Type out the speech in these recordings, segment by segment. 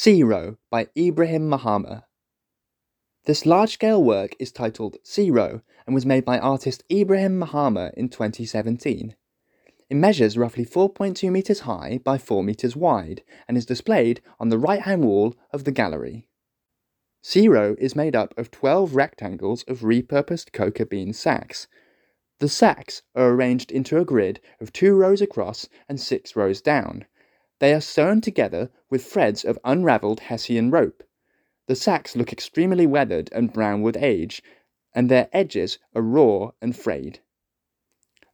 Sea by Ibrahim Mahama. This large scale work is titled SEARO and was made by artist Ibrahim Mahama in 2017. It measures roughly 4.2 metres high by 4 metres wide and is displayed on the right hand wall of the gallery. SEARO is made up of 12 rectangles of repurposed cocoa bean sacks. The sacks are arranged into a grid of two rows across and six rows down. They are sewn together with threads of unravelled Hessian rope. The sacks look extremely weathered and brown with age, and their edges are raw and frayed.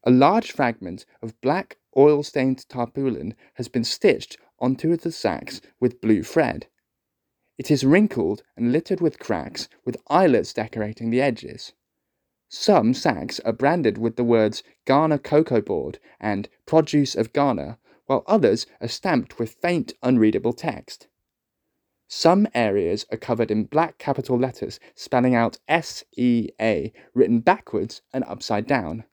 A large fragment of black oil stained tarpaulin has been stitched onto the sacks with blue thread. It is wrinkled and littered with cracks, with eyelets decorating the edges. Some sacks are branded with the words Ghana Cocoa Board and Produce of Ghana, while others are stamped with faint, unreadable text. Some areas are covered in black capital letters spelling out SEA written backwards and upside down.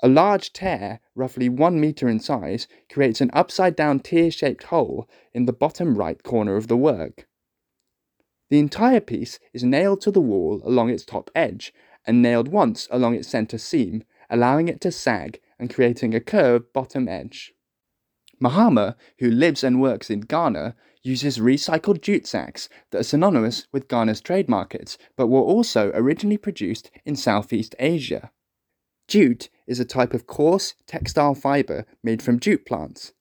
A large tear, roughly one meter in size, creates an upside down tear shaped hole in the bottom right corner of the work. The entire piece is nailed to the wall along its top edge and nailed once along its center seam, allowing it to sag and creating a curved bottom edge. Mahama, who lives and works in Ghana, uses recycled jute sacks that are synonymous with Ghana's trade markets but were also originally produced in Southeast Asia. Jute is a type of coarse textile fibre made from jute plants.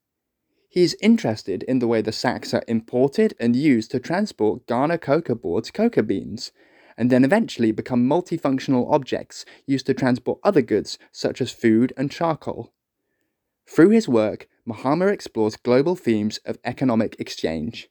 He is interested in the way the sacks are imported and used to transport Ghana cocoa board's cocoa beans, and then eventually become multifunctional objects used to transport other goods such as food and charcoal. Through his work, Mahama explores global themes of economic exchange.